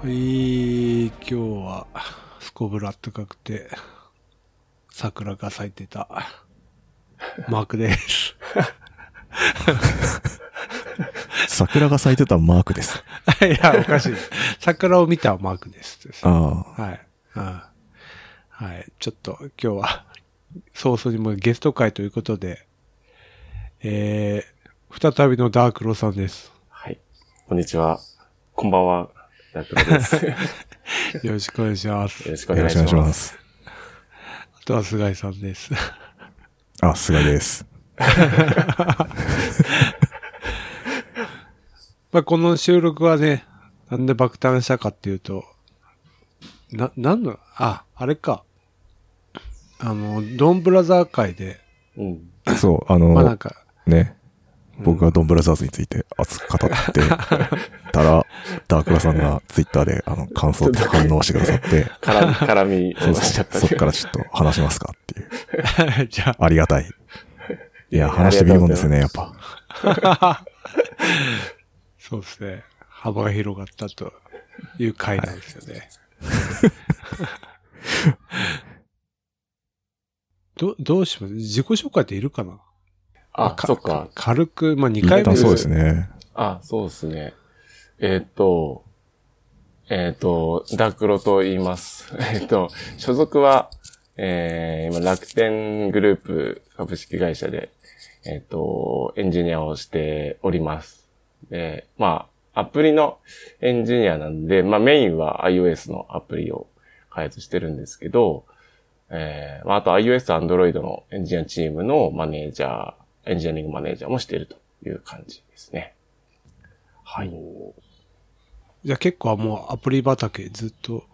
はい、今日は、すこぶら暖かくて、桜が咲いてた、マークです。桜が咲いてたマークです。いや、おかしい。桜を見たマークです。あはい。うんはい。ちょっと今日は、早々にもうゲスト会ということで、えー、再びのダークロさんです。はい。こんにちは。こんばんは。ダクロです。よ よろしくお願いします。よろしくお願いしま。ますす。あとは菅井さんです。あ、菅です。まあ、この収録はね、なんで爆誕したかっていうと、な、なんの、あ、あれか。あの、ドンブラザー会で、うん。そう、あの、まあなんか、ね、僕がドンブラザーズについて熱く語ってたら、ダークラさんがツイッターであの感想と反応してくださって、絡み、絡みそうをしちゃったそうそっからちょっと話しますかっていう。じゃありがたい。いや、話してみるもんですね、やっぱ。あ、そうですね。幅が広がったという回なんですよね。ど、どうします？自己紹介っているかな？あ、そっか。軽く、まあ、2一回目旦そうですね。あ、そうですね。えーっと、えーっと、ダクロと言います。えーっと、所属は、えー、今、楽天グループ株式会社で、えっと、エンジニアをしております。で、まあ、アプリのエンジニアなんで、まあ、メインは iOS のアプリを開発してるんですけど、えー、まあ、あと iOS、Android のエンジニアチームのマネージャー、エンジニアリングマネージャーもしているという感じですね。はい。じゃあ結構もうアプリ畑ずっと、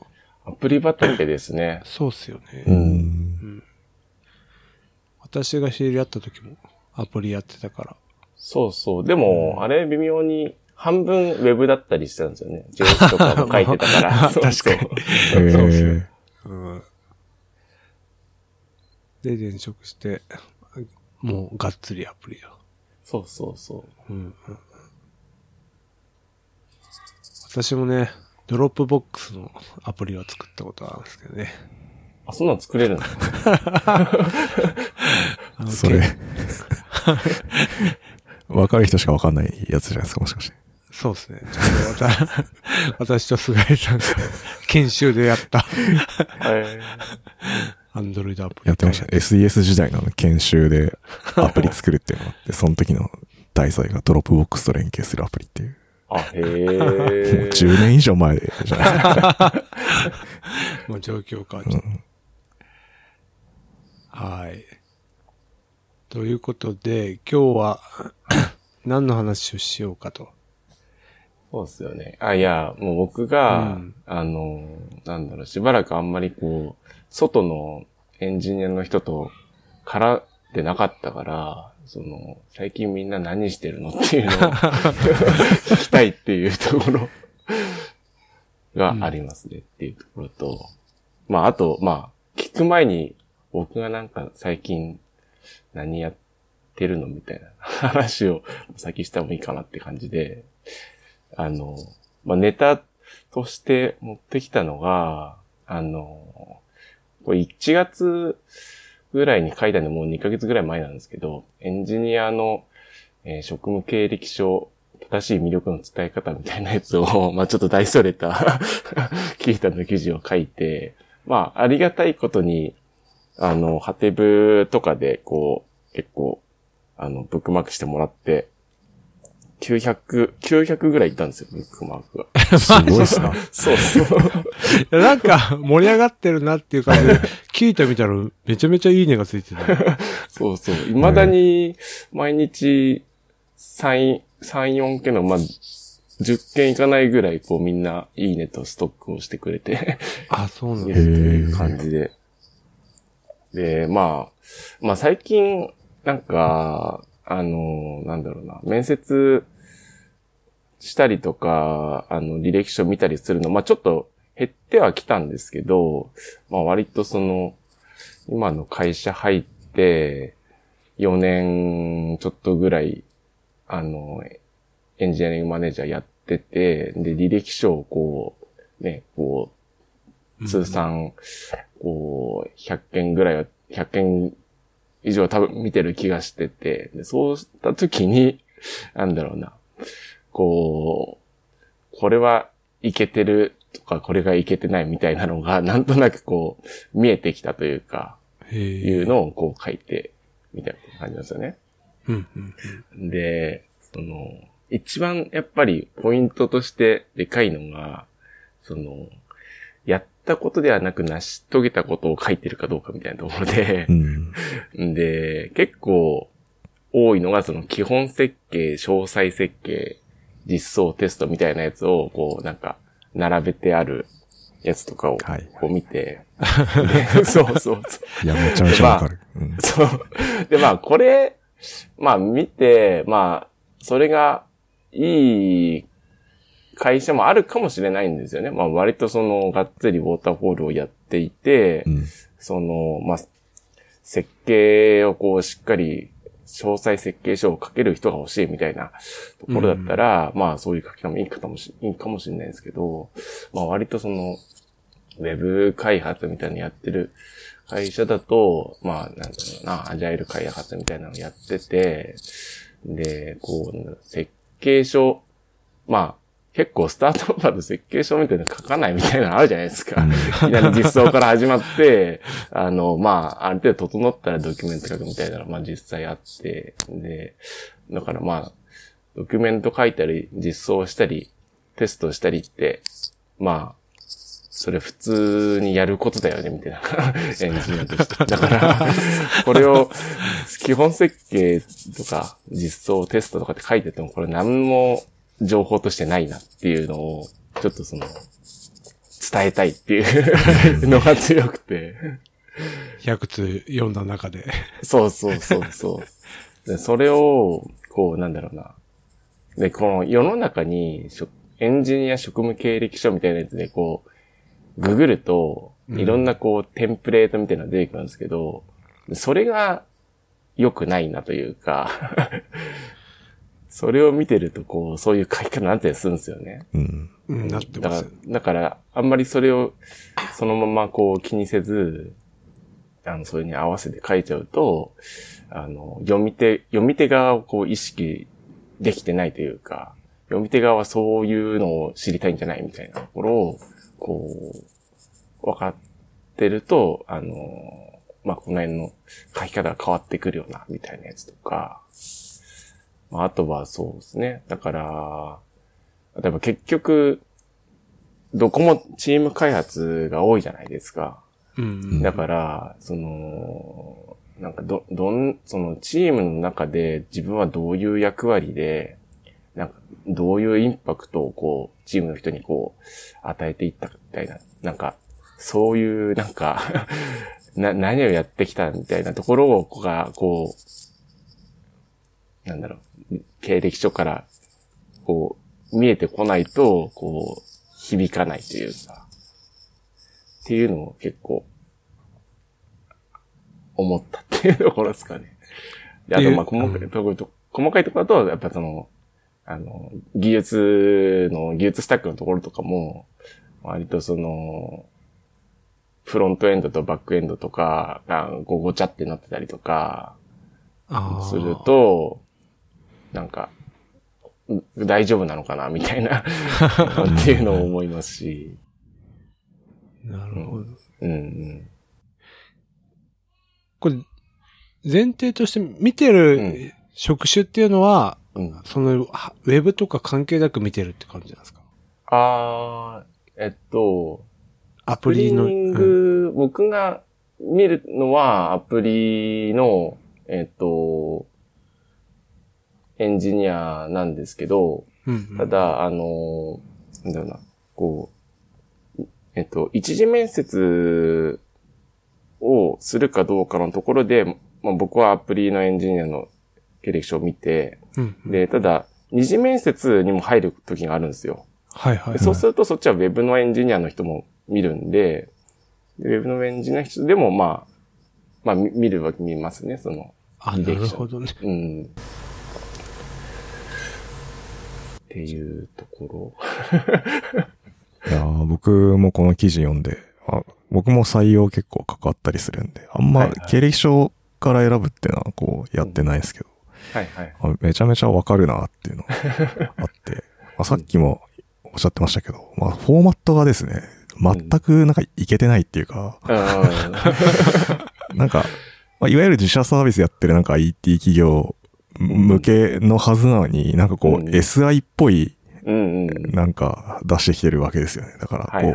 アプリ畑ですね。そうっすよね。うん。私が知り合った時もアプリやってたから。そうそう。でも、あれ微妙に半分ウェブだったりしてたんですよね。ジョースとかも書いてたから。そうそう確かにえそうですー、うん。で、転職して、もうがっつりアプリだ。そうそうそう。うんうんうん私もね、 Dropbox のアプリを作ったことあるんですけどね。あ、そんなの作れるんそれけ、わかる人しかわかんないやつじゃないですか、もしかして。そうですね。ちょっと 私と菅井さんが研修でやったはい。 Android アプリ。やってましたね。SES 時代の研修でアプリ作るっていうのがあって、その時の題材が Dropbox と連携するアプリっていう。あ、へもうえ。10年以上前じゃないですか。もう状況変わっちゃっうんた。はい。ということで、今日は 何の話をしようかと。そうですよね。あ、いや、もう僕が、うんあの、なんだろう、しばらくあんまりこう、外のエンジニアの人と絡んでなかったから、その、最近みんな何してるのっていうのを 聞きたいっていうところがありますねっていうところと、まあ、あと、まあ、聞く前に僕がなんか最近何やってるのみたいな 話を先してもいいかなって感じで、あの、まあ、ネタとして持ってきたのが、あの、これ1月ぐらいに書いたのもう2ヶ月ぐらい前なんですけど、エンジニアの、えー職務経歴書、正しい魅力の伝え方みたいなやつを、まあちょっと大それたキータの記事を書いて、まあありがたいことに、あの、ハテブとかで、こう、結構、あの、ブックマークしてもらって、900、900ぐらいいったんですよ、ブックマークが。すごいっすな。そうそう。なんか盛り上がってるなっていう感じで、聞いてみたらめちゃめちゃいいねがついてた。そうそう。未だに、毎日、3、3、4件の、まあ、10件いかないぐらい、こうみんな、いいねとストックをしてくれて、あ、そうなんいだ。るという感じで。で、まあ、まあ最近、なんか、あの、なんだろうな、面接したりとか、あの、履歴書見たりするの、まあちょっと減ってはきたんですけど、まあ割とその、今の会社入って、4年ちょっとぐらい、あの、エンジニアリングマネージャーやってて、で、履歴書をこう、ね、こう、通算、こう、100件ぐらいは、100件以上多分見てる気がしてて、でそうした時に、なんだろうな、こう、これはいけてるとか、これがいけてないみたいなのが、なんとなくこう、見えてきたというか、いうのをこう書いてみたいな感じなんですよね。で、その、一番やっぱりポイントとしてでかいのが、その、やったことではなく成し遂げたことを書いてるかどうかみたいなところでう、ん。で、結構多いのがその基本設計、詳細設計、実装テストみたいなやつをこうなんか並べてあるやつとかをはいこう見て、でそうそうそう。いや、めちゃめちゃわかる。うん。そう。で、まあ、これ、まあ、見て、まあ、それが、いい会社もあるかもしれないんですよね。まあ、割とその、がっつりウォーターフォールをやっていて、うん。その、まあ、設計をこう、しっかり、詳細設計書を書ける人が欲しいみたいなところだったら、まあ、そういう書き方もいいかもし、いいかもしれないですけど、まあ、割とその、ウェブ開発みたいなのやってる会社だと、まあ、なんだろうな、アジャイル開発みたいなのやってて、で、こう、設計書、まあ、結構スタートアップだと設計書みたいなの書かないみたいなのあるじゃないですか。いきなり実装から始まって、あの、まあ、ある程度整ったらドキュメント書くみたいなの、まあ実際あって、で、だからまあ、ドキュメント書いたり、実装したり、テストしたりって、まあ、それ普通にやることだよね、みたいな。エンジニアとして。だから、これを、基本設計とか、実装、テストとかって書いてても、これ何も情報としてないなっていうのを、ちょっとその、伝えたいっていう のが強くて。100通読んだ中で。そうそうそうそう。でそれを、こう、なんだろうな。で、この世の中に、エンジニア職務経歴書みたいなやつで、こう、ググると、うんいろんなこう、テンプレートみたいなのが出てくるんですけど、それが良くないなというか、それを見てると、こう、そういう書き方になったりするんですよね。うん。うん、なってだからます。、だから、あんまりそれを、そのままこう気にせず、あの、それに合わせて書いちゃうと、あの、読み手、読み手側をこう意識できてないというか、読み手側はそういうのを知りたいんじゃないみたいなところを、こう、分かってると、あの、まあ、この辺の書き方が変わってくるよな、みたいなやつとか、まあ、あとはそうですね。だから、例えば結局、どこもチーム開発が多いじゃないですか。うん。だから、その、なんかど、どん、そのチームの中で自分はどういう役割で、なんか、どういうインパクトをこう、チームの人にこう、与えていったかみたいな、なんか、そういう、なんか、な、何をやってきたみたいなところを、こが、こう、なんだろう、経歴書から、こう、見えてこないと、こう、響かないというか、っていうのを結構、思ったっていうところですかね。で、あと、まあ、細かいところと、細かいところだと、やっぱその、あの、技術の、技術スタックのところとかも、割とその、フロントエンドとバックエンドとかがこうごちゃってなってたりとか、する、と、なんか、ん大丈夫なのかなみたいな、っていうのを思いますし、なるほど。うんうん。これ、前提として見てうんる職種っていうのは、うん、その、はウェブとか関係なく見てるって感じなんですか？あー、えっと、アプリの。僕が見るのはアプリの、えっと、エンジニアなんですけど、うんうんただ、あの、なんだろうな、こう、えっと、一次面接をするかどうかのところで、まあ、僕はアプリのエンジニアの経歴書を見て、うんうんで、ただ、二次面接にも入る時があるんですよ。はいはいはい。でそうするとそっちは Web のエンジニアの人も見るんで、で Web のエンジニアの人でもまあ、まあ見見るわけ見ますね、その。あ、なるほどね。うん。っていうところ？い いやー僕もこの記事読んで、あ僕も採用結構関わったりするんで、あんま経歴書から選ぶっていうのはこうやってないですけど、はいはい。あめちゃめちゃわかるなっていうのがあって、まあ、さっきもおっしゃってましたけど、まあ、フォーマットがですね、全くなんかいけてないっていうか、うん。なんか、まあ、いわゆる自社サービスやってるなんか IT 企業向けのはずなのに、なんかこう、うん SI っぽい。なんか出してきてるわけですよね。だからこう。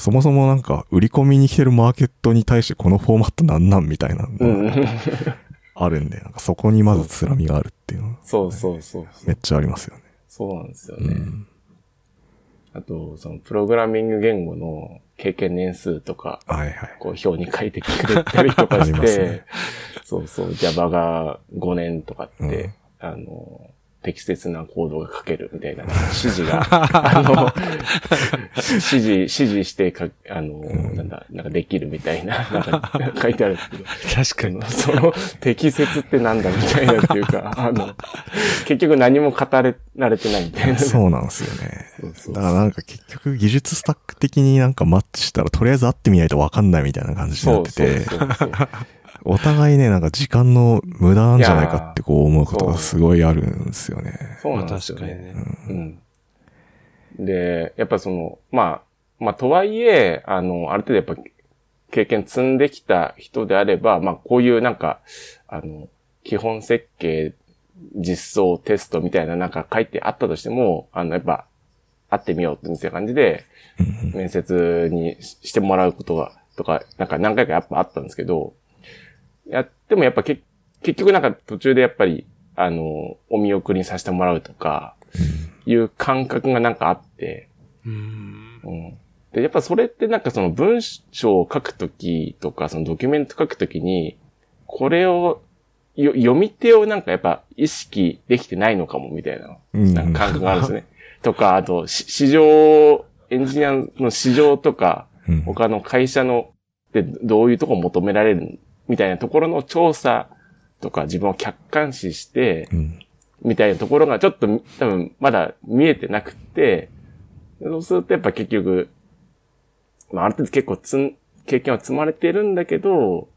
そもそもなんか売り込みに来てるマーケットに対してこのフォーマットなんなんみたいなあるんで、なんかそこにまずつらみがあるっていうのはそうそうそう。めっちゃありますよね。そうなんですよね。うん。あと、そのプログラミング言語の経験年数とか、はいはい。こう表に書いてくれたりとかして、ね。そうそう、Java が5年とかって、うん。あの、適切なコードが書けるみたいな、指示が、あの、指示、指示してか、あの、んなんだ、なんかできるみたいな、なんか書いてあるんですけど、確かに。その、適切ってなんだみたいなっていうか、あの、結局何も語れられてないみたいな。そうなんですよね。そうそうだからなんか結局技術スタック的になんかマッチしたらとりあえず会ってみないとわかんないみたいな感じになってて、そうそうそうお互いね、なんか時間の無駄なんじゃないかってこう思うことがすごいあるんですよね。そうなんですよね。かにね。うん。で、やっぱその、まあ、まあ、とはいえ、あの、ある程度やっぱ経験積んできた人であれば、まあ、こういうなんか、あの、基本設計、実装、テストみたいななんか書いてあったとしても、あの、やっぱ、会ってみようってみたいな感じで、面接にししてもらうことが、とか、なんか何回かやっぱあったんですけど、やってもやっぱけ結局なんか途中でやっぱり、あの、お見送りにさせてもらうとか、いう感覚がなんかあって、うん。うん。で、やっぱそれってなんかその文章を書くときとか、そのドキュメント書くときに、これを、よ読み手をなんかやっぱ意識できてないのかもみたいな、うんなんか感覚があるんですね。とか、あと、し市場、エンジニアの市場とか、うん他の会社の、で、どういうとこ求められるみたいなところの調査とか自分を客観視して、うんみたいなところがちょっと多分まだ見えてなくて、そうするとやっぱ結局、まあある程度結構つん、経験は積まれてるんだけど、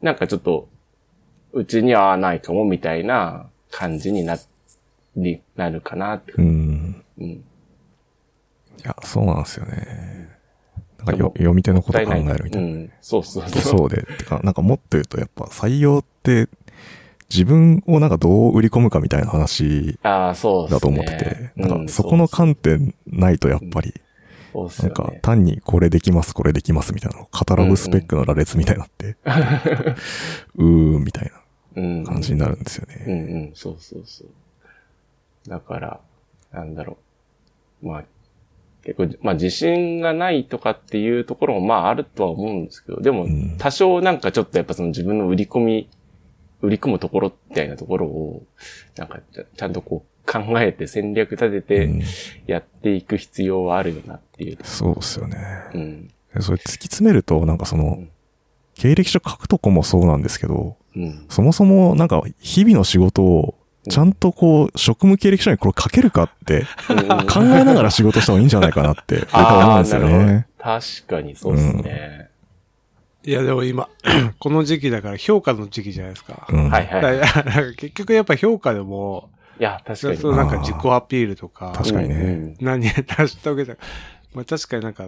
なんかちょっと、うちには合わないかもみたいな感じにな、りなるかなって。うん。うん。いや、そうなんですよね。なんか読み手のこと考えるみたいな。うん。そうそうそう。そうで、てか、なんかもっと言うとやっぱ採用って自分をなんかどう売り込むかみたいな話。だと思ってて、うなんかそこの観点ないとやっぱり、そうっすなんか。単にこれできます、これできますみたいなのカタログスペックの羅列みたいになって、うーんみたいうんな感じになるんですようんね。うん、そうそうそう。だから、なんだろう。まあ、結構、まあ自信がないとかっていうところもまああるとは思うんですけど、でもうん多少なんかちょっとやっぱその自分の売り込み、売り込むところみたいなところを、なんかちゃんとこう考えて戦略立てうんてやっていく必要はあるよなっていう。そうですよね。うん。でそれ突き詰めると、なんかそのん、経歴書書くとこもそうなんですけど、うん。そもそもなんか日々の仕事をちゃんとこう、職務経歴書にこれ書けるかって考えながら仕事した方がいいんじゃないかなって、僕は思うんですよね。確かにそうですね。いや、でも今、この時期だから評価の時期じゃないですか。うん。はいはい。結局やっぱ評価でも、いや、確かに。そうなんか自己アピールとか、確かにねうん何や成し遂げたか。まあ確かになんか、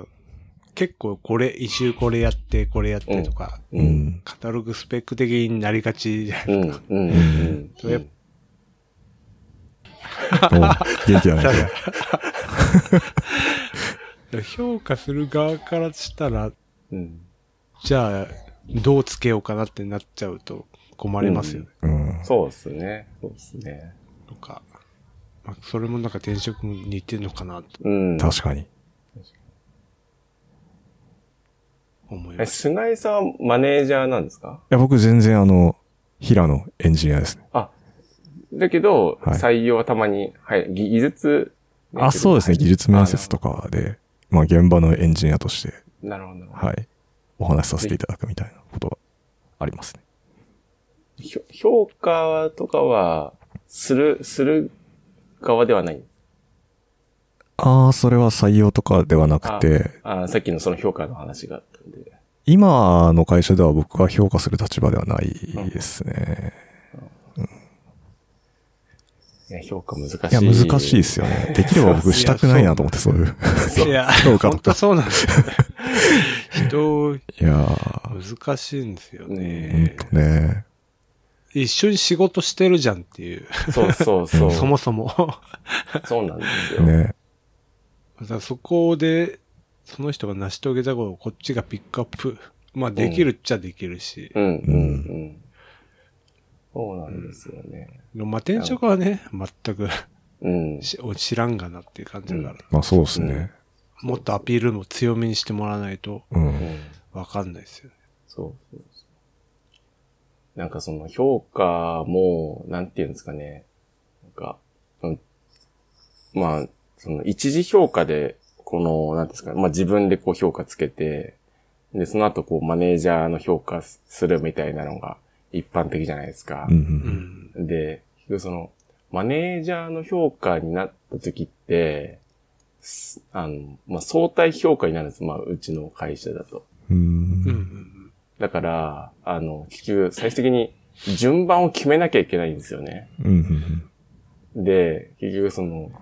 結構これ、一周これやって、これやってとか、う。うんん。カタログスペック的になりがちじゃないうん。うん。うん。そうやっお元気だね。評価する側からしたら、うん。じゃあ、どうつけようかなってなっちゃうと困りますよね。うん。そうですね。そうですね。とか。まあ、それもなんか転職に似てるのかなとうん。確かに。思います。菅井さんはマネージャーなんですか？や、僕全然あの、平野エンジニアですね。あ、だけど、はい採用はたまに、はい、技技術、あ、そうですね。技術面接とかで、まあ現場のエンジニアとして、なるほど。なるほどはい、お話しさせていただくみたいなことがありますね。ひょ評価とかは、する、する側ではない？ああ、それは採用とかではなくて、あさっきのその評価の話があったんで。今の会社では僕は評価する立場ではないですね。いや、評価難しい。いや、難しいですよね。できれば僕したくないなと思って、そういう。いや、評価とか本当そうなんですよね。人、いやー、難しいんですよほんね。とね。一緒に仕事してるじゃんっていう、そうそうそう。そもそも。そうなんですよ。ね。だそこで、その人が成し遂げたことをこっちがピックアップ。まあ、できるっちゃできるし。うん、うん、うん。そうなんですよね。まあ、転職はね、全くうん。し知らんがなっていう感じだから、まあそうですね。もっとアピールも強めにしてもらわないとうん。うん。わかんないですよね。そうそうそう。なんかその評価も、なんていうんですかね。なんか、うんまあ、その一時評価で、この、なんですか、まあ自分でこう評価つけて、で、その後こうマネージャーの評価するみたいなのが一般的じゃないですか。うんう。うんん。で、結局その、マネージャーの評価になった時って、すあの、まあ、相対評価になるんです。まあ、うちの会社だと。う。うんん。だから、あの、結局、最終的に順番を決めなきゃいけないんですよね。うん。で、結局その、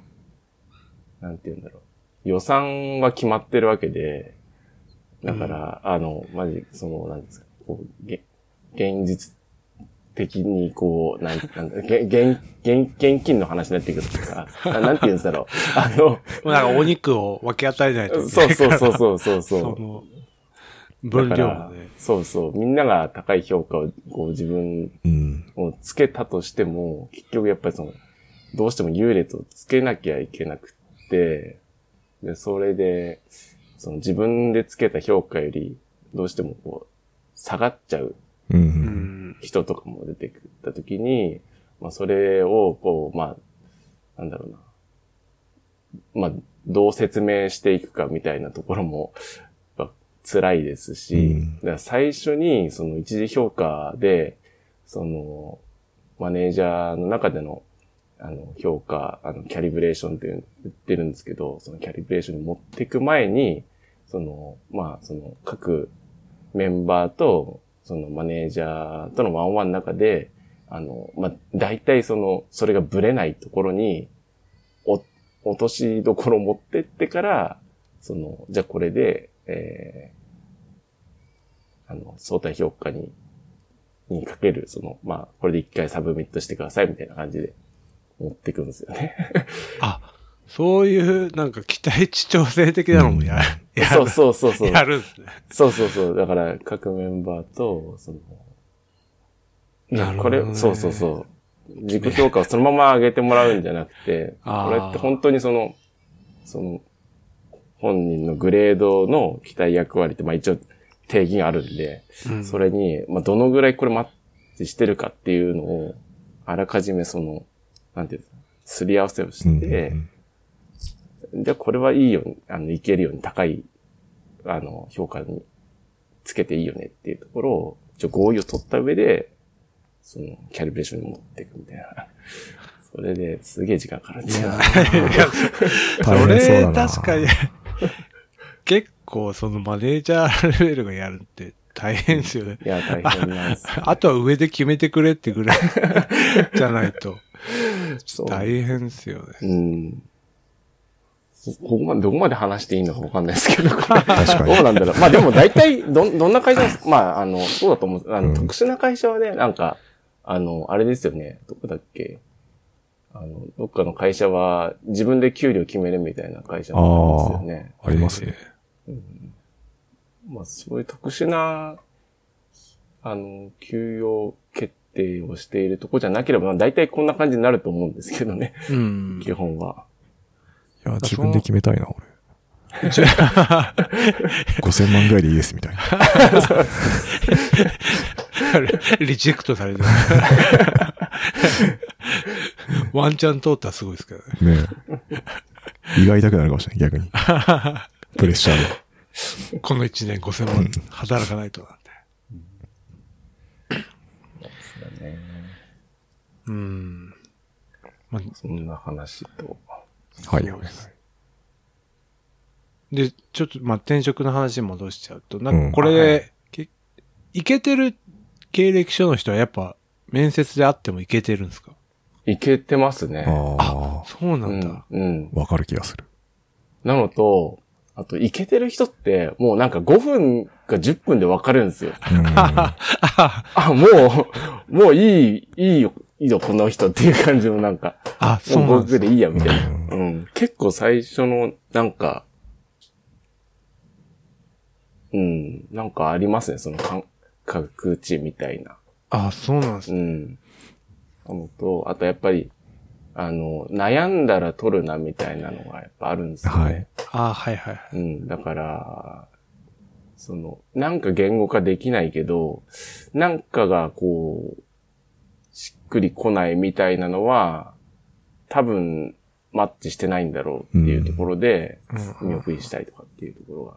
なんて言うんだろう。予算は決まってるわけで、だから、あの、マジ、その、なんですか、こう、げ現実的に、こう、なん、なんだ、げ現、現、現金の話になってくるとか、ななんて言うんだろう。あの、なんかお肉を分け与えないといけそうないから。そうそうそうそうそそう。の、分量だからをね。そうそう。みんなが高い評価を、こう自分うん。をつけたとしても、結局やっぱりその、どうしても優劣をつけなきゃいけなくって、で、それで、その自分でつけた評価より、どうしてもこう、下がっちゃう人とかも出てくったときに、まあそれを、こう、まあ、なん。だろうな。まあ、どう説明していくかみたいなところも、辛いですし、うん。だから最初にその一時評価で、その、マネージャーの中での、あの、評価、あの、キャリブレーションって言ってるん。ですけど、そのキャリブレーションに持っていく前に、その、まあ、その、各メンバーと、そのマネージャーとのワンワンの中で、あの、まあ、大体その、それがブレないところに、お、落としどころ持ってってから、その、じゃあこれで、えー、あの、相対評価に、にかける、その、まあ、これで一回 submit してくださいみたいな感じで持ってくんですよね。あ、そういう、なんか期待値調整的なのもや、や そうる。そうそうそう。やるんですね。そうそうそう。だから、各メンバーと、その、なるほこれ、どねそうそうそう。自己評価をそのまま上げてもらうんじゃなくて、これって本当にその、その、本人のグレードの期待役割って、まあ一応定義があるんで、うんそれに、まあどのぐらいこれマッチしてるかっていうのを、あらかじめその、なんていうすり合わせをしうん。て、じゃあこれはいいように、あの、いけるように高い、あの、評価につけていいよねっていうところを、一応合意を取った上で、その、キャリブレーションに持っていくみたいな。それですげえ時間かかるんですよ。それ確かに、結構そのマネージャーレベルがやるって大変ですよね。いや、大変なんです。あとは上で決めてくれってぐらいじゃないと。大変ですよね。うん。ここまで、どこまで話していいのかわかんないですけど、こ れ確かにどうなんだろう。まあでも大体、ど、どんな会社ですまあ、あの、そうだと思う。あの、うん特殊な会社はね、なんか、あの、あれですよね。どこだっけ？あの、どっかの会社は自分で給料決めるみたいな会社もあるんですよね。ありますね。まあ、そういう特殊な、あの、給与決定をしているとこじゃなければ、まあ大体こんな感じになると思うんですけどね。うん。基本は。いや、自分で決めたいな、俺。5000万ぐらいでいいです、みたいな。リジェクトされてる。ワンチャン通ったらすごいですけどね。ねえ。胃が痛くなるかもしれない、逆に。プレッシャーで。この1年5000万働かないとなんて。うん。まあ、そんな話と。はい。で、ちょっと、まあ、転職の話に戻しちゃうと、なんかこうんはれ、けいけてる経歴書の人はやっぱ、面接であってもいけてるんですか？いけてますね。あそうなだ。うんん。うん。あ、わかる気がする。なのと、あと、いけてる人って、もうなんか5分か10分でわかるんですよ。うんあ あ、もう、もういい、いいよ、いいよ、この人っていう感じのなんか、あ、そうもなんです僕でいいや、みたいな。うん。結構最初の、なんか、うん、なんかありますね、その感覚値みたいな。あ、そうなんですうね。ん。なのと、あとやっぱり、あの、悩んだら取るなみたいなのがやっぱあるんですよね。はい。あ、はいはい。うん、だから、その、なんか言語化できないけど、なんかがこう、くりこないみたいなのは、多分、マッチしてないんだろうっていうところで、うん見送りしたいとかっていうところが、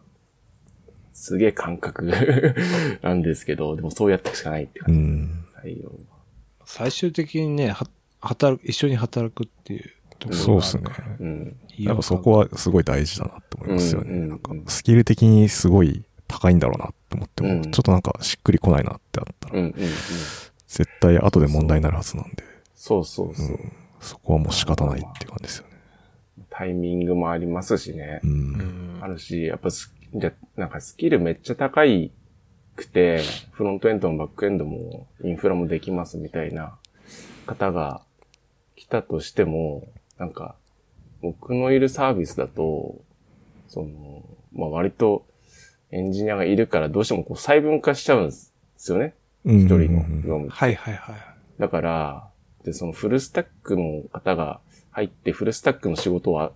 すげえ感覚 なんですけど、でもそうやっていくしかないってう感じ。ん。採用最終的にね、は働く、一緒に働くっていうところがそうですね。うん。やっぱそこはすごい大事だなって思いますよね。うんうんなんかスキル的にすごい高いんだろうなって思っても、うんちょっとなんかしっくりこないなってあったら、うんうんうん。絶対後で問題になるはずなんで、そうそうそう。うんそこはもう仕方ないっていう感じですよね。タイミングもありますしね。う。うんんあるし、やっぱスじゃ、なんかスキルめっちゃ高いくて、フロントエンドもバックエンドもインフラもできますみたいな方が来たとしても、なんか、僕のいるサービスだと、その、まあ割とエンジニアがいるからどうしてもこう細分化しちゃうんですよね。一一人の業務はいはいはい。だから、で、そのフルスタックの方が入ってフルスタックの仕事は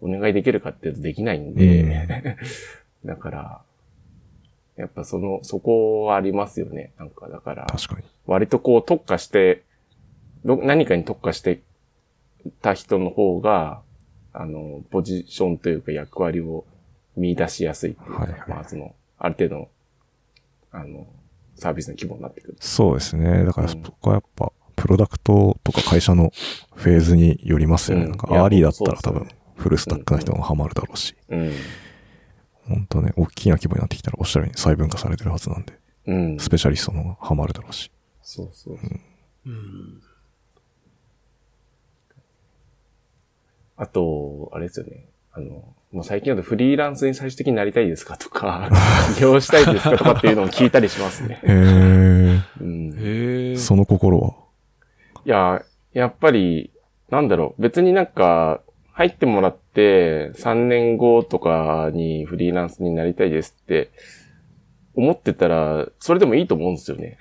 お願いできるかっていうとできないんで、だから、やっぱその、そこはありますよね。なんか、だから、確かに。割とこう特化して、ど何かに特化してた人の方が、あの、ポジションというか役割を見出しやすいっていうか、はいはいまあその、ある程度の、あの、サービスの規模になってくる。そうですね。だからうんそこはやっぱ、プロダクトとか会社のフェーズによりますよね。うんなんかアーリーだったら多分フルスタックな人もハマるだろうし、うん。本当ね、大きな規模になってきたらおっしゃるように細分化されてるはずなんで、うん。スペシャリストの方がハマるだろうし。そうそう。うん。あと、あれですよね。あの、もう最近だとフリーランスに最終的になりたいですかとか、起業したいですかとかっていうのを聞いたりしますね。へー。うん。へえ。その心は？いや、やっぱり、なんだろう、別になんか、入ってもらって、3年後とかにフリーランスになりたいですって、思ってたら、それでもいいと思うんですよね。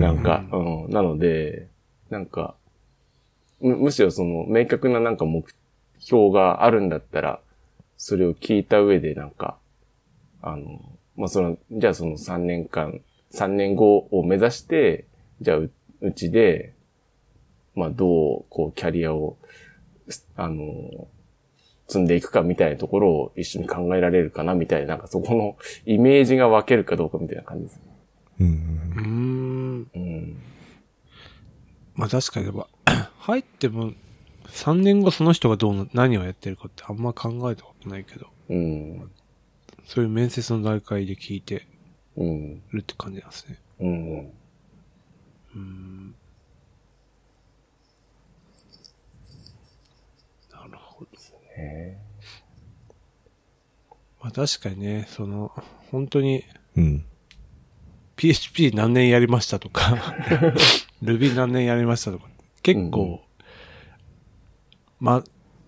なんか、うん。なので、なんか、む、むしろその、明確ななんか目標があるんだったら、それを聞いた上でなんか、あの、まあ、その、じゃあその3年間、3年後を目指して、じゃあう、うちで、まあ、どう、こう、キャリアを、すあの、積んでいくかみたいなところを一緒に考えられるかなみたいな、なんかそこのイメージが分けるかどうかみたいな感じですね。うん。うーん。うん。まあ確かに、ま あ入っても、3年後その人がどうな、何をやってるかってあんま考えたことないけど、うん。そういう面接の段階で聞いてうん。るって感じなんですね。うん。うーん。なるほど。へまあ確かにね、その、本当にうん。PHP 何年やりましたとか、Ruby 何年やりましたとか、結構、まあ、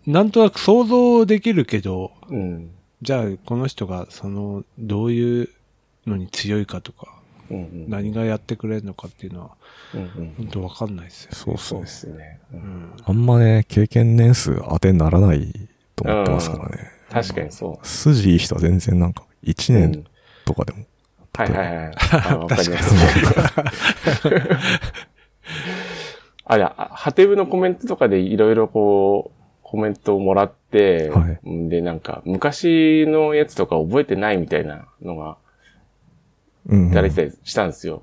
なんとなく想像できるけど、え。うん。じゃあこの人がその、どういうのに強いかとか、うんうん。何がやってくれるのかっていうのは、うんうん。本当わかんないですよ。そうそうで。すね。ううんん。あんまね、経験年数当てにならないと思ってますからね。確かにそう。筋いい人は全然なんか、1うん年とかでも。はいはいはい。あわかります。あ、いや、ハテブのコメントとかでいろいろこう、コメントをもらって、はい。んで、なんか、昔のやつとか覚えてないみたいなのが、うん、いただいたりしたんですよ。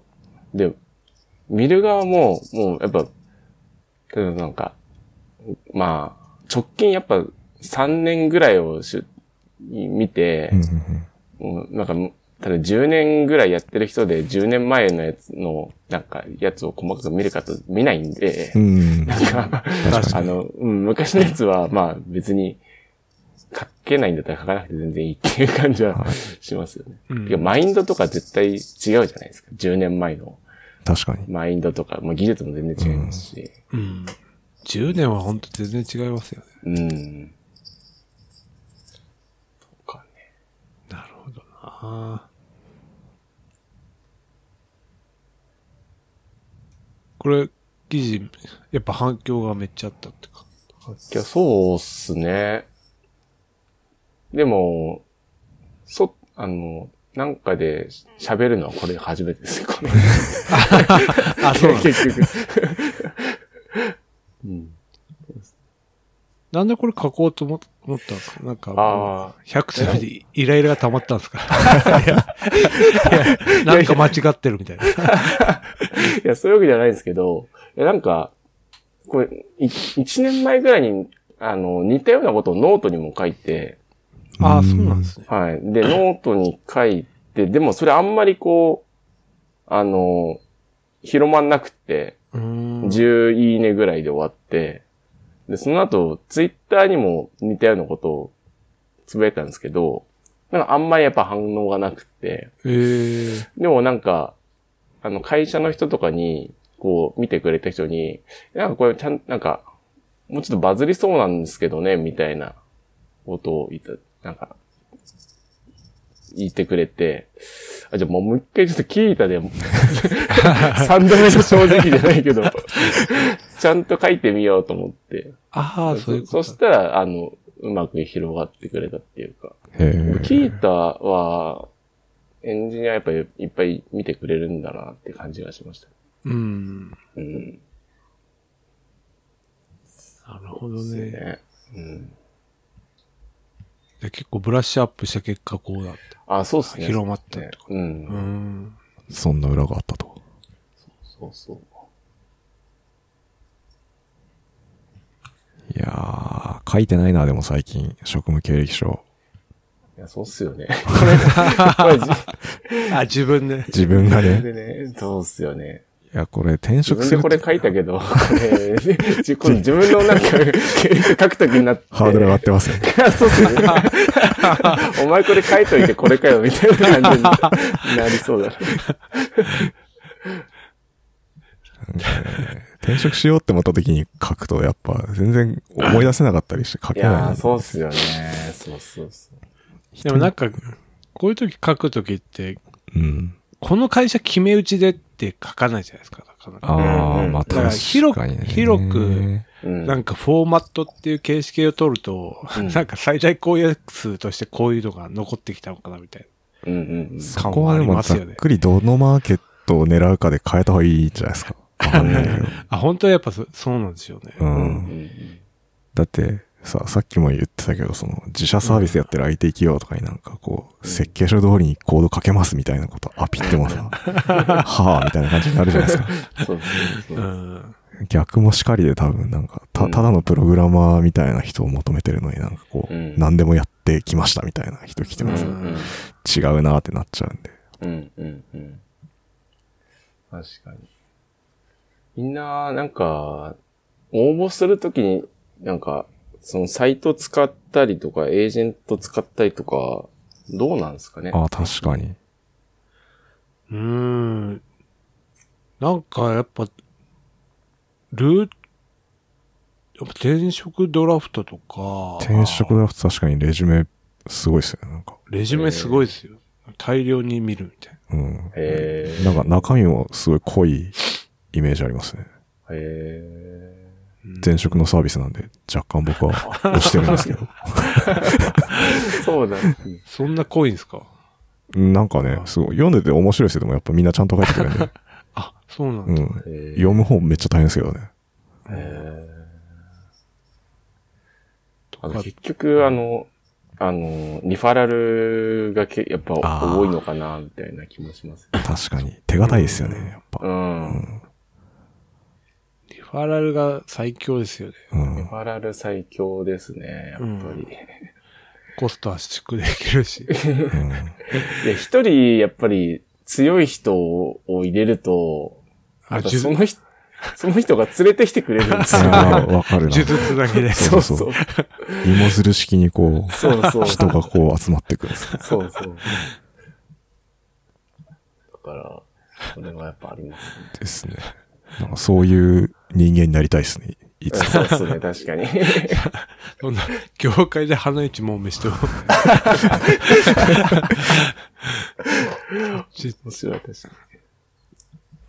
で、見る側も、もう、やっぱ、例えばなんか、まあ、直近やっぱ3年ぐらいをし見てうん、うん。もうなんか、ただ10年ぐらいやってる人で10年前のやつの、なんか、やつを細かく見るかと見ないんで、うん。うん。なんか、あの、うん、昔のやつは、まあ別に、書けないんだったら書かなくて全然いいっていう感じははいしますよね。うんいや、マインドとか絶対違うじゃないですか。10年前の確かに。マインドとか、まあ技術も全然違いますし。うん。10年は本当全然違いますよね。うん。とかね。なるほどなこれ、記事、やっぱ反響がめっちゃあったってか。いや、そうっすね。でも、そ、あの、なんかで喋るのはこれ初めてですよ、この。あ、そう 結局。うん。なんでこれ書こうと思思ったんですかなんか、ああ。100通でイライラが溜まったんですか？いやいやなんか間違ってるみたいな。いや、そういうわけじゃないですけど、いや、なんか、これ、い一年前ぐらいに、あの、似たようなことをノートにも書いて、ああ、そうなんですね。はい。で、ノートに書いて、でもそれあんまりこう、あの、広まんなくって、うーん。10いいねぐらいで終わって、で、その後、ツイッターにも似たようなことをつぶやいたんですけど、なんかあんまりやっぱ反応がなくって、えー、でもなんか、あの、会社の人とかに、こう、見てくれた人に、なんかこれちゃん、なんか、もうちょっとバズりそうなんですけどね、みたいなことを言った、なんか、言ってくれて、あ、じゃあもう一回ちょっと聞いたで、三度目の正直じゃないけど、ちゃんと書いてみようと思って。ああ、そういうこと。そしたら、あの、うまく広がってくれたっていうか。キータは、エンジニアやっぱりいっぱい見てくれるんだなって感じがしました。うん。うん。なるほどね。ね。うん。で結構ブラッシュアップした結果こうだって。あ、そうっすね。広まったねとか。う。うんん。そんな裏があったと。そうそう。いやー、書いてないな、でも最近、職務経歴書。いや、そうっすよね。これ、これじ、あ、自分で。自分がね、でね、そうっすよね。いや、これ転自職する分でこれ書いたけど、これ、自分のなんか、経歴書くときになって。ハードル上がってますよね。そうっすね。お前これ書いといてこれかよ、みたいな感じになりそうだね。転職しようって思った時に書くと、やっぱ全然思い出せなかったりして書いやけない。ー、そうっすよね。そうそうそう。でもなんか、こういう時書く時って、うん。この会社決め打ちでって書かないじゃないですか。なかなかああ、まあだから確広かにね。広くうん。なんかフォーマットっていう形式を取ると、うんなんか最大公約数としてこういうのが残ってきたのかなみたいうんうんうん。そこはでもざっくりどのマーケットを狙うかで変えた方がいいんじゃないですか。わか。あ、本当はやっぱそそうなんですよね。う。うんんだって、さ、さっきも言ってたけど、その、自社サービスやってる IT 企業とかになんかこう、設計書通りにコード書けますみたいなことアピってもさ、はぁ、みたいな感じになるじゃないですか。そうそうそうう。ん。逆もしかりで多分なんか、た、うんただのプログラマーみたいな人を求めてるのになんかこう、うん何でもやってきましたみたいな人来てもさ、うんうん違うなってなっちゃうんで。うんうんうん。確かに。みんな、なんか、応募するときに、なんか、そのサイト使ったりとか、エージェント使ったりとか、どうなんですかね？ああ、確かに。うーん。なんかやっぱ、ルー、やっぱ転職ドラフトとか、転職ドラフト確かにレジュメすごいっすよね、なんか。レジュメすごいですよ。大量に見るみたいうん。へーなんか中身もすごい濃いイメージありますね。へな。前職のサービスなんで若干僕は押してるんですけど。ー そうだ。そんな濃いんですか？なんかね、すごい読んでて面白いですけども、やっぱみんなちゃんと書いてくれるんで。あ、そうなんだ。うん。読む方めっちゃ大変ですけどね。へーあの結局、あの、あの、リファラルがけやっぱ多いのかな、みたいな気もします。確かに。手堅いですよね、やっぱ。うん。リファラルが最強ですよね。うん。リファラル最強ですね、やっぱり。コスト圧縮できるし。うん。いや、一人、やっぱり、強い人を入れると、あ、その人、その人が連れてきてくれるんですよ、ね。わかるな。呪術だけで。そうそうそう。芋づる式にこう、そうそう。人がこう集まってくるんですよ。そうそう。だから、それはやっぱありますね。ですね。なんかそういう人間になりたいですね。いつそうですね、確かに。そんな、業界で花一もめしても。ち面白い、確か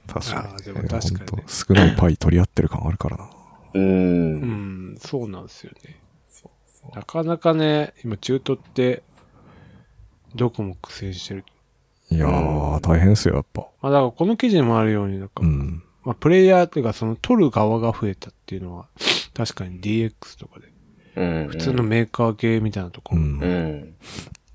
確かに。確かにねほんと少ないパイ取り合ってる感あるからな。に。う。うんん、そうなんですよね。なかなかね、今中途って、どこも苦戦してる。いやー、大変ですよ、やっぱ。まあだからこの記事にもあるように、なんか、うん。まあプレイヤーっていうかその取る側が増えたっていうのは、確かに DX とかで、うん。普通のメーカー系みたいなとこう。うんん。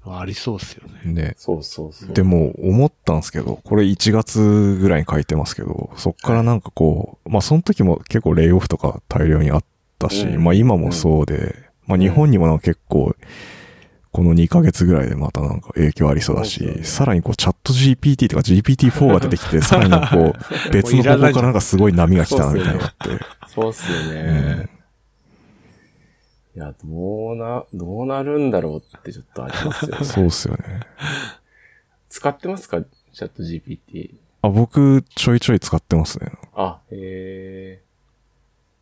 はありそうっすよね。ね。そうそうそう。でも、思ったんですけど、これ1月ぐらいに書いてますけど、そっからなんかこう、まあその時も結構レイオフとか大量にあったし、うんまあ今もそうで、まあ日本にもなんか結構、この2ヶ月ぐらいでまたなんか影響ありそうだし、ねさらにこうチャット GPT とか GPT-4 が出てきて、さらにこう、別の方向からなんかすごい波が来たなみたいなって、そうっすよね。いや、どうな、どうなるんだろうってちょっとありますよね。そうっすよね。使ってますか？チャット GPT。あ、僕、ちょいちょい使ってますね。あ、へ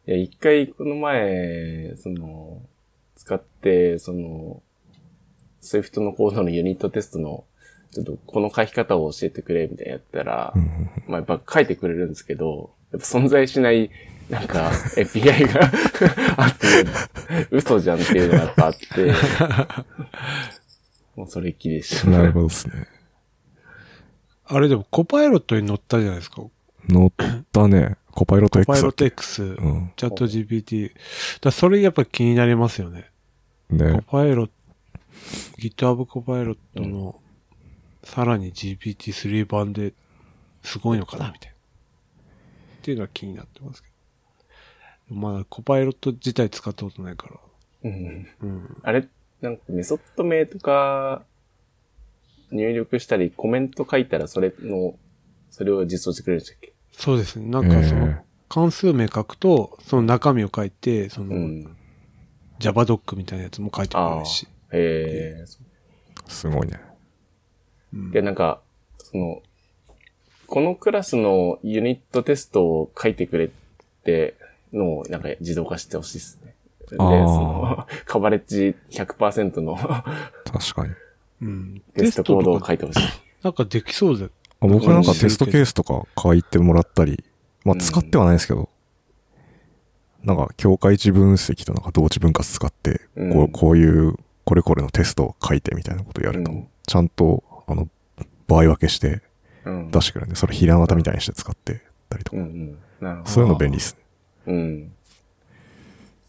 え。いや、一回この前、その、使って、その、Swift のコードのユニットテストの、ちょっとこの書き方を教えてくれみたいなやったら、まあやっぱ書いてくれるんですけど、やっぱ存在しない、なんか API が あって、嘘じゃんっていうのがやっぱあって、もうそれっきりでした。なるほどですね。あれでもコパイロットに乗ったじゃないですか。コ乗ったね。コパイロット X パイロット X、うん。チャット GPT。だそれやっぱ気になりますよね。コね。パイロット、GitHub コパイロットの、さらに GPT-3 版ですごいのかなみたいな。っていうのは気になってますけど。まだコパイロット自体使ったことないから。うんうん。あれ、なんかメソッド名とか入力したりコメント書いたらそれの、それを実装してくれるんでしたっけ？そうですね。なんかそえの、関数名書くと、その中身を書いて、その、うん。JavaDoc みたいなやつも書いてくれるし。へえ。すごいね。うんで、なんか、その、このクラスのユニットテストを書いてくれってのをなんか自動化してほしいですね。で、その、カバレッジ100%の確かに。うん。テストコードをとか書いてほしい。なんかできそうで。あ僕はなんかテストケースとか書いてもらったり、まあうん使ってはないですけど、なんか境界値分析となんか同値分割使って、うんこうこういうこれこれのテストを書いてみたいなことをやると、うんちゃんとあの場合分けしてうん。出してくれるんで、それひら型みたいにして使ってたりとか、うんうん。なるほど。そういうの便利ですね。うん。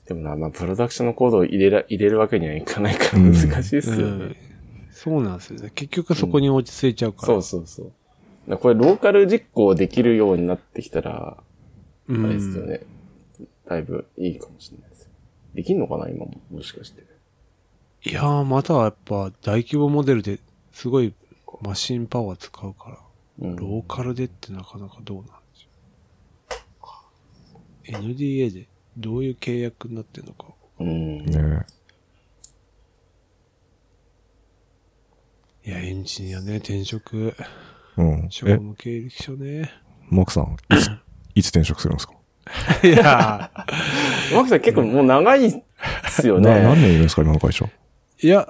でもな、まあ、プロダクションのコードを入れら、入れるわけにはいかないからうん難しいですよね。うんそうなんですよね。結局そこに落ち着いちゃうから。そうそうそう。だからこれローカル実行できるようになってきたら、あうんれですよね。だいぶいいかもしれないですよ。できんのかな今も。もしかして。いやー、またはやっぱ大規模モデルですごいマシンパワー使うから、うん。ローカルでってなかなかどうなんでしょう。NDA でどういう契約になってんのか。うん。ねいや、エンジニアね、転職、うん。職え、務経歴書ね。マークさん、いつ、いつ転職するんですか？いやマキ さん結構もう長いっすよな何ね。年いるんですか今の会社？ー、いや、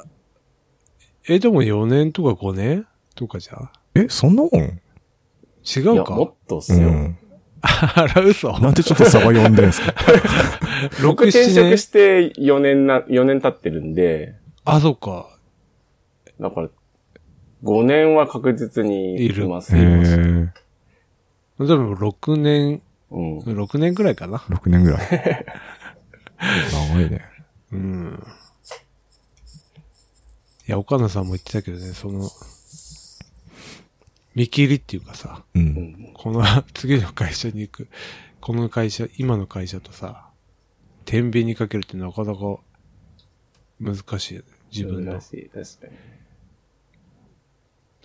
え、でも4年とか5年？とかじゃえ、そんなもん？違いうや、かもっとっすよ。うん。あら、嘘なんでちょっと差が読んでんすか？僕6、7転職年して4年な、4年経ってるんで、あ、そうか。だから、5年は確実にいるますへいますえ。でも6年、うん。6年くらいかな。6年ぐらい。長いね。うん。いや、岡野さんも言ってたけどね、その、見切りっていうかさ、う。うんん。この 次の会社に行く、この会社、今の会社とさ、天秤にかけるってなかなか難しいよね。自分の。難しい、確か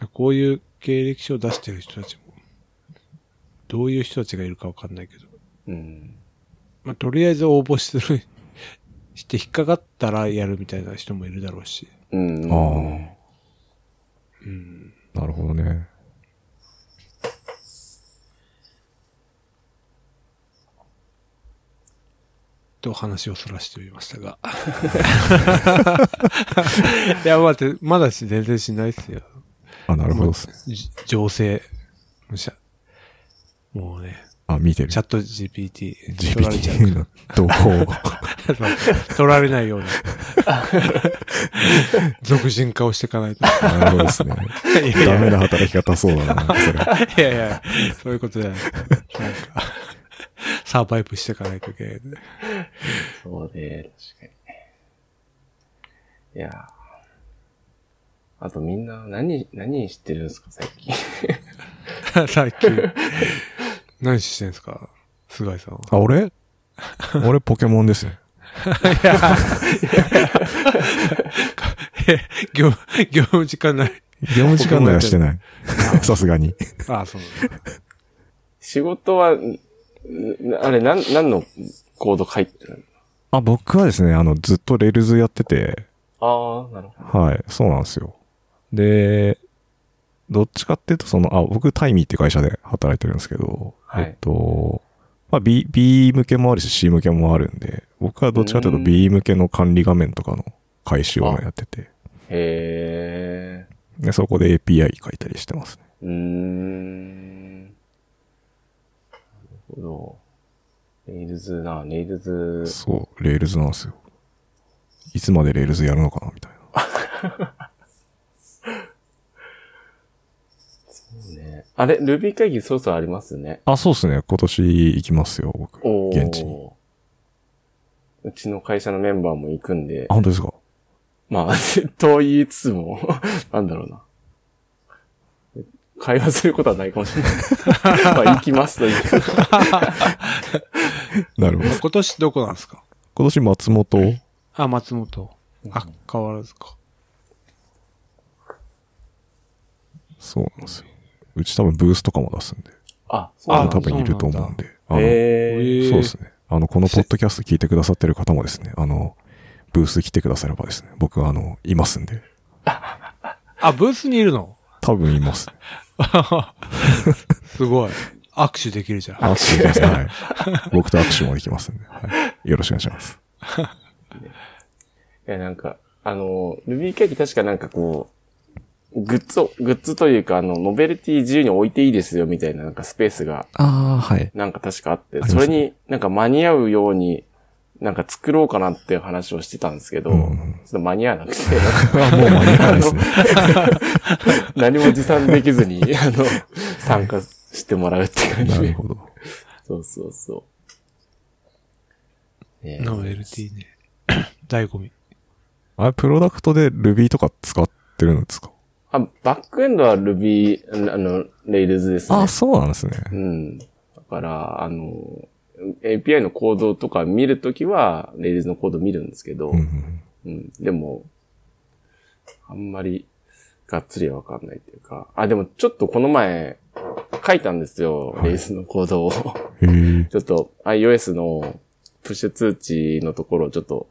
に。こういう経歴書を出してる人たちも、どういう人たちがいるかわかんないけど、うん。まあ、とりあえず応募する、して引っかかったらやるみたいな人もいるだろうし。うん。あうん。あ、なるほどね。と話をそらしてみましたが。いや、待って、まだし全然しないっすよ。あ、なるほどですね。じ情勢。むしゃもうね、あ、見てるチ。ャット GPT 取られちゃう GPT の動向を。取られないように。俗人化をしていかないと。なるほどですね。いやいやダメな働き方そうだな、それ。いやいや、そういうことじゃない。なんか、サーバイプしていかないといけない。そうね、確かに。いやーあとみんな何、何してるんですか、最近。最近。何してんすか？菅井さんは。あ、俺？俺ポケモンですね。え、業、業務時間ない。業務時間内はしてない。さすがに。ああ、そう。仕事は、んあれ、なん、何のコード書いてるあ、僕はですね、あの、ずっと Rails やってて、ああ、なるほど。はい、そうなんですよ。で、どっちかっていうと、その、あ、僕、タイミーって会社で働いてるんですけど、はいえっと、まあ、B、B 向けもあるし C 向けもあるんで、僕はどっちかというとうん B 向けの管理画面とかの回収をやってて、へで、そこで API 書いたりしてますね。え。うーん。なるほど。 Rails な、 Rails。そう、 Rails なんですよ。いつまで Rails やるのかな、みたいな。あれ、Ruby 会議そろそろありますね。あ、そうですね。今年行きますよ、僕。おー現地に。うちの会社のメンバーも行くんであ、、本当ですか？まあ、と言いつつも、なんだろうな。会話することはないかもしれない。まあ、行きますと言って。なるほど。今年どこなんですか？今年松本？あ、松本。あ、変わらずか。そうなんですよ。うち多分ブースとかも出すんで。あ、そうあなんだ多分いると思うんで。あの、へえーーそうですね。あの、このポッドキャスト聞いてくださってる方もですね、あの、ブース来てくださればですね、僕はあの、いますんで。あ、ブースにいるの？多分います。すごい。握手できるじゃん。握手できます。はい。僕と握手もできますんで。はい。よろしくお願いします。いや、なんか、あの、Ruby 会議確かなんかこう、グッズを、グッズというか、あの、ノベルティ自由に置いていいですよみたいななんかスペースがああ、はい。なんか確かあって、それになんか間に合うように、なんか作ろうかなっていう話をしてたんですけど、うんちょっと間に合わなくて、あ、もう間に合わないですね。何も持参できずに、あの、参加してもらうって感じで。なるほど。そうそうそう。ねえノベルティね。醍醐味。あれ、プロダクトで Ruby とか使ってるんですか？あ、バックエンドは Ruby、あの、Rails ですね。あ、そうなんですね。うん。だから、あの、API のコードとか見るときは、Rails のコード見るんですけど、うん。でも、あんまり、がっつりはわかんないっていうか。あ、でもちょっとこの前、書いたんですよ。はいレースのコードを。ちょっと iOS のプッシュ通知のところをちょっと、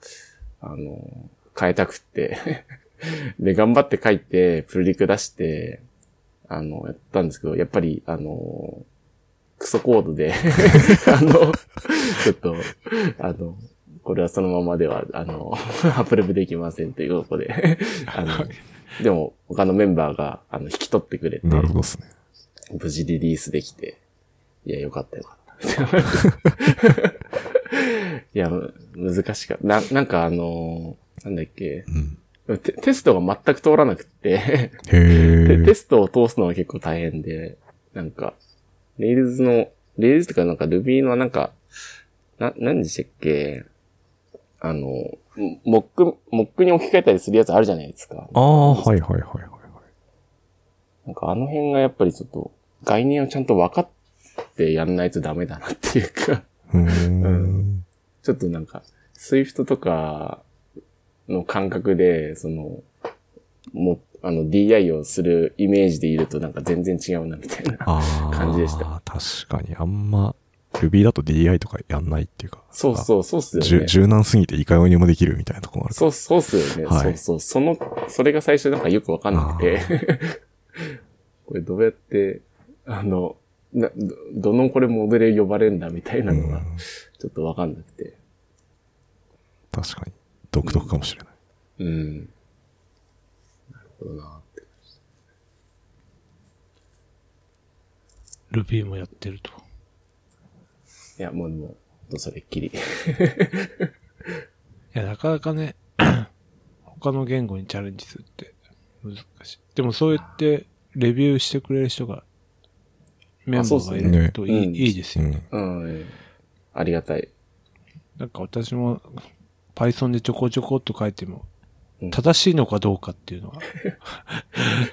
あの、変えたくって。で、頑張って書いて、プルリク出して、あの、やったんですけど、やっぱり、あの、クソコードで、あの、ちょっと、あの、これはそのままでは、あの、アップルブできませんということで、あの、でも、他のメンバーが、あの、引き取ってくれて、なるほどですね。無事リリースできて、いや、よかったよかった。いや、難しかった。な、なんかあのーなんだっけうん。テ、テストが全く通らなくって、へ でテえ。ストを通すのは結構大変で、なんか、 Rails の、 Rails とかなんか Ruby のなんか、な、何でしたっけ？あの、モック、モックに置き換えたりするやつあるじゃないですか。ああ、はいはいはいはいはい。なんかあの辺がやっぱりちょっと概念をちゃんと分かってやんないとダメだなっていうか、うーん。ちょっとなんか、 Swift とかの感覚で、その、もう、あの、DI をするイメージでいるとなんか全然違うな、みたいな。感じでした確かに、あんま、Ruby だと DI とかやんないっていうか。そうそう、そうっすよね。柔軟すぎていかようにもできるみたいなとこもある。そう、そうっすよね。はいそうそう。その、それが最初なんかよくわかんなくて、これどうやって、あの、な、ど、どのこれモデル呼ばれんだみたいなのがうん、ちょっとわかんなくて。確かに。独特かもしれない。うん。なるほどなって。Ruby もやってると。いや、もう、もう、それっきり。いや、なかなかね、他の言語にチャレンジするって難しい。でもそうやってレビューしてくれる人が、メンバーがいるといい,、ねいいですよ。うん。うん。ありがたい。なんか私も Python でちょこちょこっと書いても、正しいのかどうかっていうのは、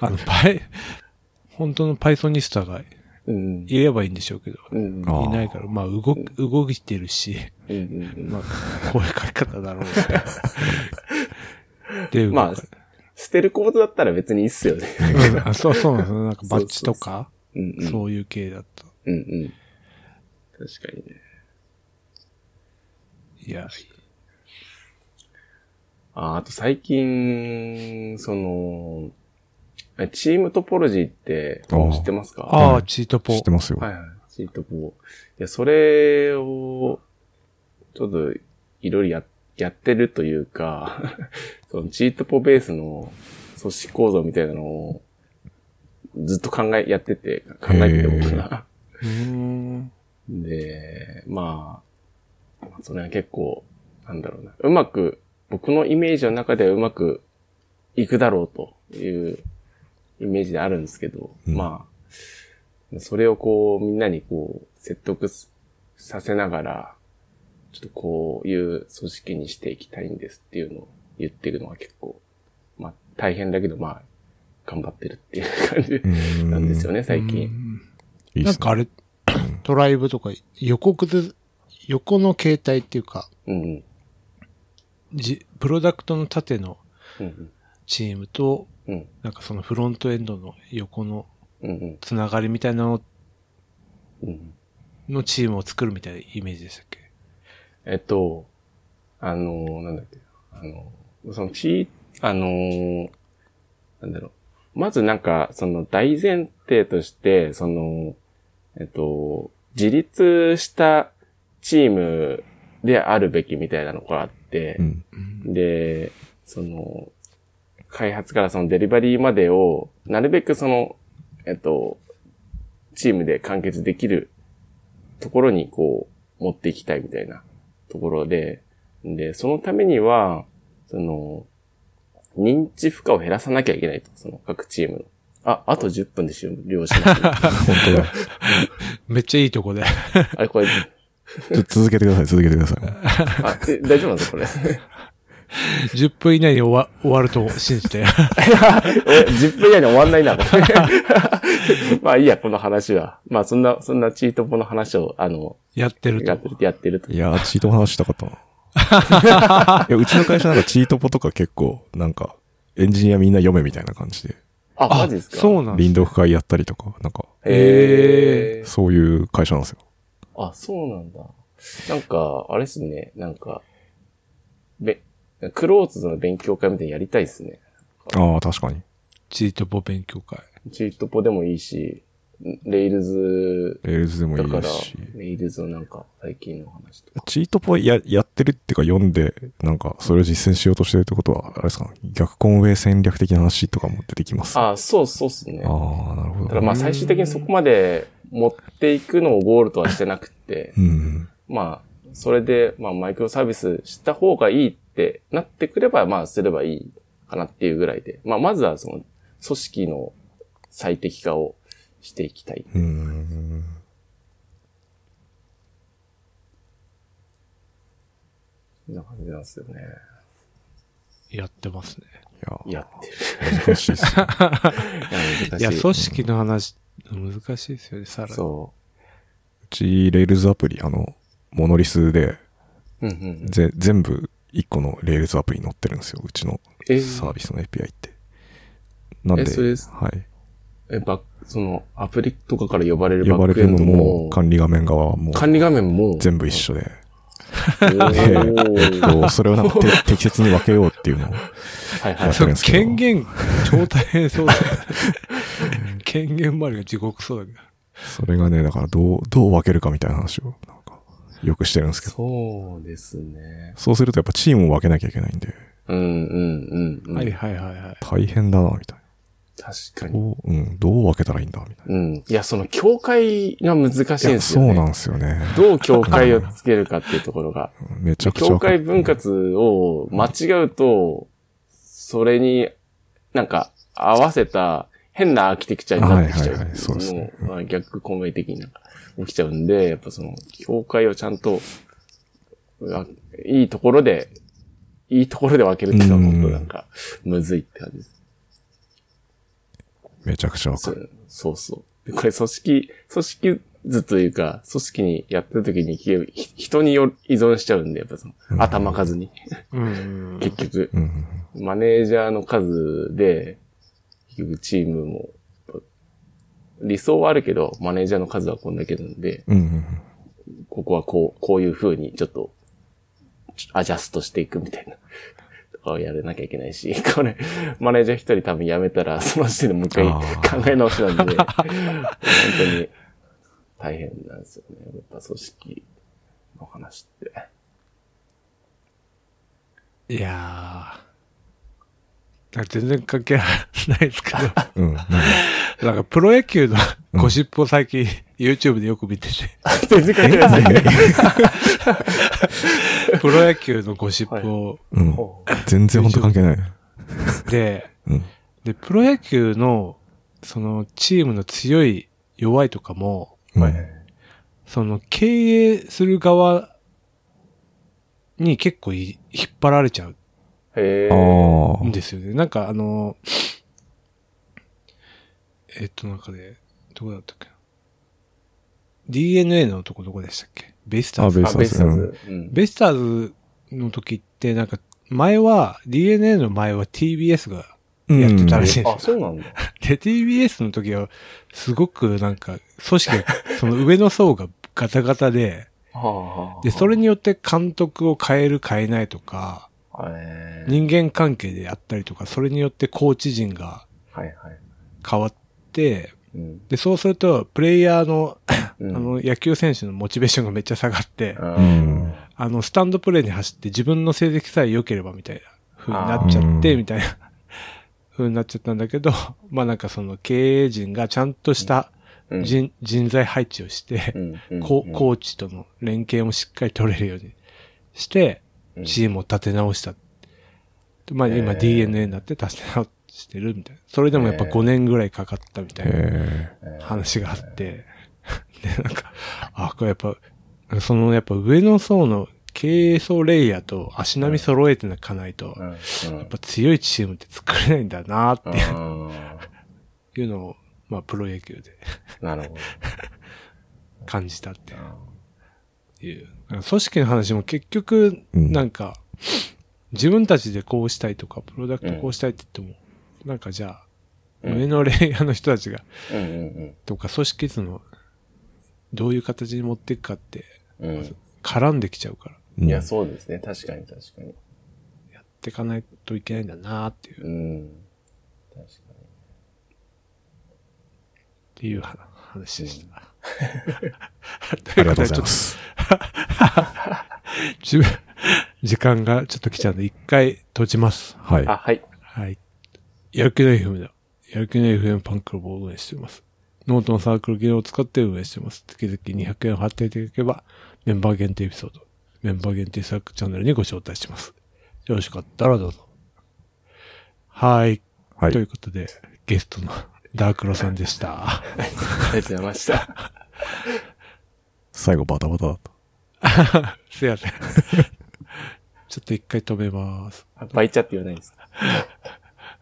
あの、パイ、本当の Pythonista がいればいいんでしょうけど、うん、いないから、まあ動、動いてるし、うんうんうん、まあ、こういう書き方だろう で、まあ、捨てるコードだったら別にいいっすよね。う、そうそうなんですなんかバッチとか、そういう系だった。うんうん。確かにね。いや、あ、あと最近、その、えチームトポロジーって知ってますか？ああ、はいチートポ知っ。てますよ。はいはい。チートポ。いや、それを、ちょっと、いろいろや、やってるというか、そのチートポベースの組織構造みたいなのを、ずっと考え、やってて、考えてて僕が。うーん。で、まあ、まあそれは結構、なんだろうな。うまく、僕のイメージの中ではうまくいくだろうというイメージであるんですけど、うんまあ、それをこう、みんなにこう、説得すさせながら、ちょっとこういう組織にしていきたいんですっていうのを言ってるのは結構、まあ、大変だけど、まあ、頑張ってるっていう感じうんなんですよね、最う近。なんかあれ、トライブとか横崩、横の形態っていうか、うんうん。じ、プロダクトの縦のうんチームと、うん。うんなんかそのフロントエンドの横のつながりみたいなのうん。のチームを作るみたいなイメージでしたっけ？えっと、あの、なんだっけ、あの、そのチー、あの、なんだろう。まずなんか、その大前提として、その、えっと、自立したチームであるべきみたいなのがあってう、ん。うん。で、その、開発からそのデリバリーまでを、なるべくその、えっと、チームで完結できるところにこう、持っていきたいみたいなところで、で、そのためには、その、認知負荷を減らさなきゃいけないと、その各チームの。あ、あと10分で終了します、本当だ。めっちゃいいとこで。あれ、これ、ちょっと続けてください、続けてください。あ、え大丈夫なんですかこれ？10分以内に終わ終わると信じて。え、10分以内に終わんないな、これ。まあいいや、この話は。まあそんな、そんなチートポの話を、あの、やってるとやって。る、やってると。いやー、チートの話したかったな。いや、うちの会社なんかチートポとか結構、なんか、エンジニアみんな読めみたいな感じで、あ、マジですか？そうなん輪読会やったりとか、なんか、へえ。そういう会社なんですよ。あ、そうなんだ。なんか、あれっすね、なんか、べ、クローズの勉強会みたいにやりたいっすね。ああ、確かに。チートポ勉強会。チートポでもいいし、 Rails、Rails でもいいし。、 Rails のなんか最近の話とか。チートポや、やってるっていうか読んで、なんか、それを実践しようとしてるってことは、あれですか逆コンウェイ戦略的な話とかも出てきます。ああ、そうそうっすね。あー、なるほど。だからまあ最終的にそこまで持っていくのをゴールとはしてなくって、うん。まあ、それで、まあ、マイクロサービスした方がいいってなってくれば、まあ、すればいいかなっていうぐらいで。まあ、まずはその、組織の最適化をしていきたい。うん。そんな感じなんですよね。やってますね。いや、やってる。難しいっすね。いや難しい。いや、組織の話、難しいですよね、さらに。そうち、レールズアプリ、あの、モノリスで、う。うんうんぜ、全部一個のレールズアプリに載ってるんですよ。うちのえーサービスの API って。なんで、はい。え、バッその、アプリとかから呼ばれる呼ばれるのバックエンドも、も管理画面側はもう管理画面も、全部一緒で、おーこうそれをなんかて適切に分けようっていうのを、はいはい。そのやってるんですけど権限、超大変そうだ。権限周りが地獄そうだけど。それがね、だからどう、どう分けるかみたいな話を、なんか、よくしてるんですけど。そうですね。そうするとやっぱチームを分けなきゃいけないんで、うんうんうんうん。はいはいはいはい。大変だな、みたいな。確かに。どう、うん、どう分けたらいいんだ、みたいな。うん。いや、その境界が難しいんですよね。そうなんですよね。どう境界をつけるかっていうところが。めちゃくちゃ境。界分割を間違うと、それになんか合わせた変なアーキテクチャになってきちゃう。はいはいはいそうですねまあ逆公明的になんか起きちゃうんで、やっぱその境界をちゃんと、あいいところで、いいところで分けるっていうのはなんか、むずいって感じです。めちゃくちゃ分かる。そうそうそう。でこれ組織、組織図というか、組織にやってる時にひ人によ依存しちゃうんで、やっぱその、うん頭数に。うん。結局、うんうんマネージャーの数で、結局チームも、理想はあるけど、マネージャーの数はこんだけなんで、うん。ここはこう、こういう風にちょっと、アジャストしていくみたいな。とかをやらなきゃいけないし、これ、マネージャー一人多分辞めたら、その時点でもう一回考え直しなんで、本当に大変なんですよね。やっぱ組織の話って。いやー。なんか全然関係ないですけど、うん。なんかなんかプロ野球のゴシップを最近 YouTube でよく見てて、全然関係ないですね。プロ野球のゴシップを、うん。全然本当関係ない。で、うん。で、プロ野球の、そのチームの強い弱いとかも、うんその経営する側に結構い引っ張られちゃうへあー。ですよね。なんかあの、えっとなんかね、どこだったっけな ?DNA のとこどこでしたっけ？ベイスターズあベイスターズ。うんベイスターズの時ってなんか前は DNA の前は TBS がやってたらしいんですよあ、そうなんだ。で、TBS の時は、すごくなんか、組織が、その上の層がガタガタで、はあで、それによって監督を変える変えないとか、人間関係であったりとか、それによってコーチ陣が。変わって、うん。で、そうすると、プレイヤーの、うん。あの、野球選手のモチベーションがめっちゃ下がって、ううん。あの、スタンドプレーに走って自分の成績さえ良ければみたいな風になっちゃって、みたいな風になっちゃったんだけど、まあなんかその経営陣がちゃんとしたうん。人,、人材配置をして、ココーチとの連携もしっかり取れるようにして、うん。チームを立て直した。でまあ今 DNA になって立て直してるみたいな。それでもやっぱへー。5年ぐらいかかったみたいなえ話があって、で、なんか、あ、これやっぱ、そのやっぱ上の層の経営層レイヤーと足並み揃えていかないと、やっぱ強いチームって作れないんだなってうん。いうのを、まあプロ野球で なるほど。感じたっていう。組織の話も結局、うん。なんか、自分たちでこうしたいとか、プロダクトこうしたいって言っても、なんかじゃあ、うん。上のレイヤーの人たちが、とか組織図の、どういう形に持っていくかって、うん。うん絡んできちゃうから、うんいや、そうですね。確かに確かに。やっていかないといけないんだなっていう、っうん。確かていう話話でした。ありがとうございます。時間がちょっと来ちゃうんで、一回閉じます。はいに。。あ、はい。はい。やる気ない FM だ。やる気ない FM ファンクラブを運営しています。ノートのサークル機能を使って運営しています。月々200円を払っていただければ、メンバー限定エピソード、メンバー限定サークルチャンネルにご招待します。よろしかったらどうぞ。はい。はいということで、ゲストの darquro さんでした。ありがとうございました。最後バタバタだった。すいません。ちょっと一回止めます。あバイチャって言わないんですか？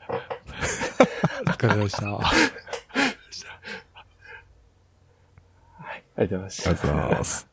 お疲れ様でした。ありがとうございましたありがとうございます。